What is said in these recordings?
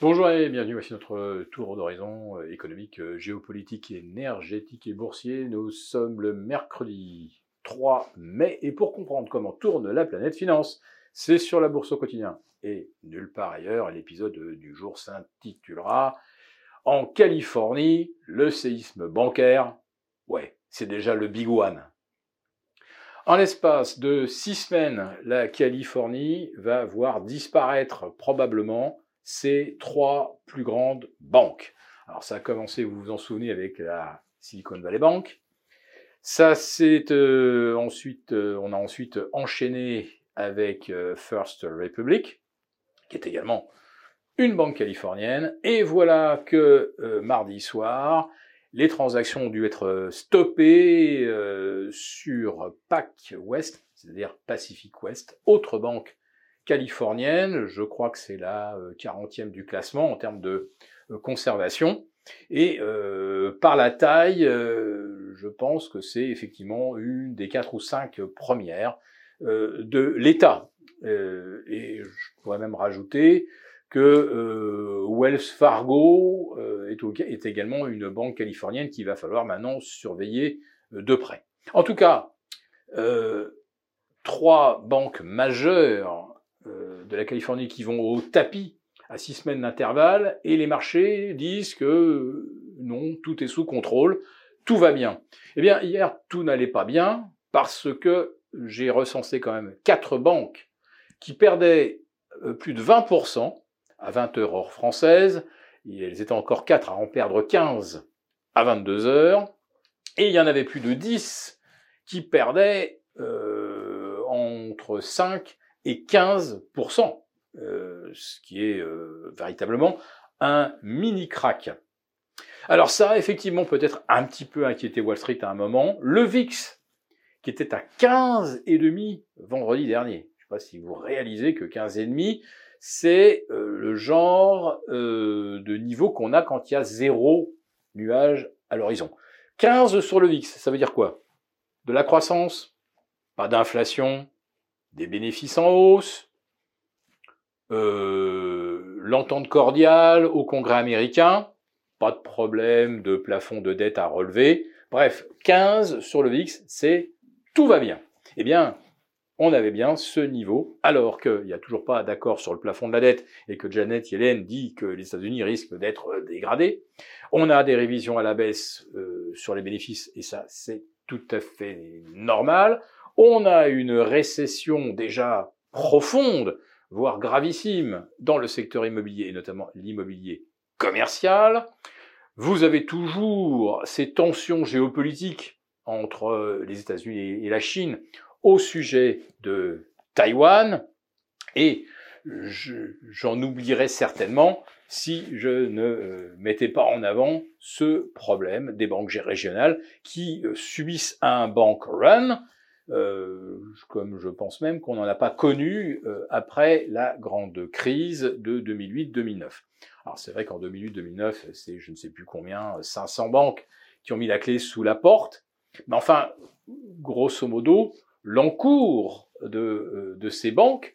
Bonjour et bienvenue, voici notre tour d'horizon économique, géopolitique, énergétique et boursier. Nous sommes le mercredi 3 mai et pour comprendre comment tourne la planète finance, c'est sur la bourse au quotidien et nulle part ailleurs. L'épisode du jour s'intitulera En Californie, le séisme bancaire. Ouais, c'est déjà le big one. En l'espace de six semaines, la Californie va voir disparaître probablement ses trois plus grandes banques. Alors ça a commencé, vous vous en souvenez, avec la Silicon Valley Bank. Ça c'est euh, ensuite, euh, on a ensuite enchaîné avec euh, First Republic, qui est également une banque californienne. Et voilà que mardi soir, les transactions ont dû être stoppées sur PAC West, c'est-à-dire Pacific West, autre banque californienne. Je crois que c'est la 40e du classement en termes de conservation. Et euh, par la taille, euh, je pense que c'est effectivement une des quatre ou cinq premières euh, de l'État. et je pourrais même rajouter que Wells Fargo est, est, également une banque californienne qu'il va falloir maintenant surveiller de près. En tout cas, trois banques majeures de la Californie qui vont au tapis à six semaines d'intervalle, et les marchés disent que non, tout est sous contrôle, tout va bien. Eh bien, hier, tout n'allait pas bien, parce que j'ai recensé quand même quatre banques qui perdaient euh, plus de 20% à 20 heures hors française, elles étaient encore quatre à en perdre 15 à 22 heures, et il y en avait plus de 10 qui perdaient euh, entre 5 et 15%. Euh, ce qui est euh, véritablement un mini crack. Alors ça a effectivement peut-être un petit peu inquiété Wall Street à un moment. Le VIX, qui était à 15,5 vendredi dernier. Je ne sais pas si vous réalisez que 15,5, c'est euh, le genre de niveau qu'on a quand il y a zéro nuage à l'horizon. 15 sur le VIX, ça veut dire quoi? De la croissance, pas d'inflation, des bénéfices en hausse, euh, l'entente cordiale au Congrès américain, pas de problème de plafond de dette à relever. Bref, 15 sur le VIX, c'est tout va bien. Eh bien, on avait bien ce niveau, alors qu'il n'y a toujours pas d'accord sur le plafond de la dette et que Janet Yellen dit que les États-Unis risquent d'être dégradés. On a des révisions à la baisse euh, sur les bénéfices et ça, c'est tout à fait normal. On a une récession déjà profonde voire gravissime dans le secteur immobilier, et notamment l'immobilier commercial. Vous avez toujours ces tensions géopolitiques entre les États-Unis et la Chine au sujet de Taïwan, et j'en oublierai certainement si je ne euh, mettais pas en avant ce problème des banques régionales qui euh, subissent un bank run, euh, comme je pense même qu'on n'en a pas connu euh, après la grande crise de 2008-2009. Alors c'est vrai qu'en 2008-2009, c'est je ne sais plus combien, 500 banques qui ont mis la clé sous la porte, mais enfin, grosso modo, l'encours de, euh, de, ces banques,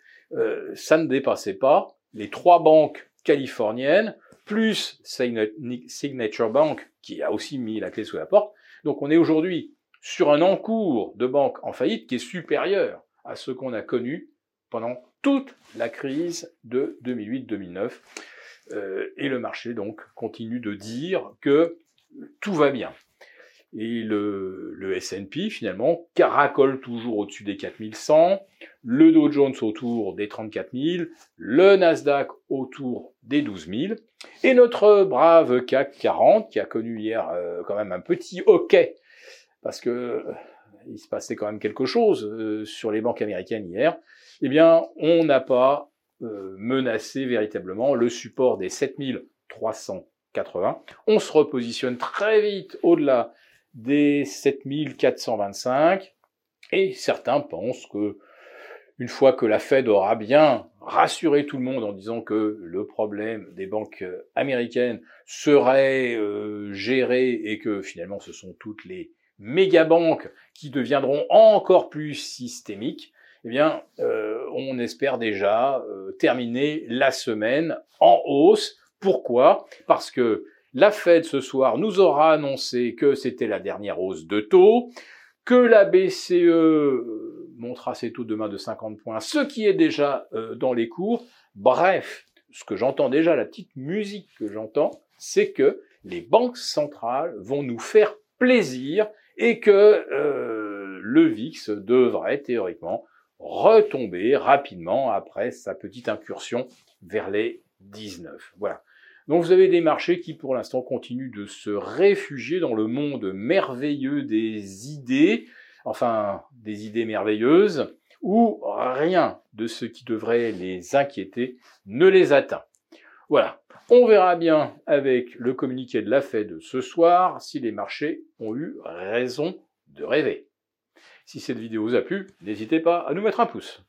ça ne dépassait pas les trois banques californiennes, plus Signature Bank, qui a aussi mis la clé sous la porte. Donc on est aujourd'hui sur un encours de banque en faillite qui est supérieur à ce qu'on a connu pendant toute la crise de 2008-2009. Euh, et le marché donc continue de dire que tout va bien. Et le, S&P finalement caracole toujours au-dessus des 4100, le Dow Jones autour des 34 000, le Nasdaq autour des 12 000, et notre brave CAC 40 qui a connu hier euh, quand même un petit hockey parce que euh, il se passait quand même quelque chose euh, sur les banques américaines hier, eh bien, on n'a pas euh, menacé véritablement le support des 7380. On se repositionne très vite au-delà des 7425 et certains pensent que une fois que la Fed aura bien rassuré tout le monde en disant que le problème des banques américaines serait géré et que finalement ce sont toutes les mégabanques qui deviendront encore plus systémiques, eh bien, euh, on espère déjà euh, terminer la semaine en hausse Pourquoi? Parce que la Fed ce soir nous aura annoncé que c'était la dernière hausse de taux, que la BCE montera ses taux demain de 50 points, ce qui est déjà euh, dans les cours. Bref, ce que j'entends déjà, la petite musique que j'entends, c'est que les banques centrales vont nous faire plaisir et que euh, le VIX devrait théoriquement retomber rapidement après sa petite incursion vers les 19. Voilà. Donc vous avez des marchés qui pour l'instant continuent de se réfugier dans le monde merveilleux des idées, enfin des idées merveilleuses, où rien de ce qui devrait les inquiéter ne les atteint. Voilà. On verra bien avec le communiqué de la Fed ce soir si les marchés ont eu raison de rêver. Si cette vidéo vous a plu, n'hésitez pas à nous mettre un pouce.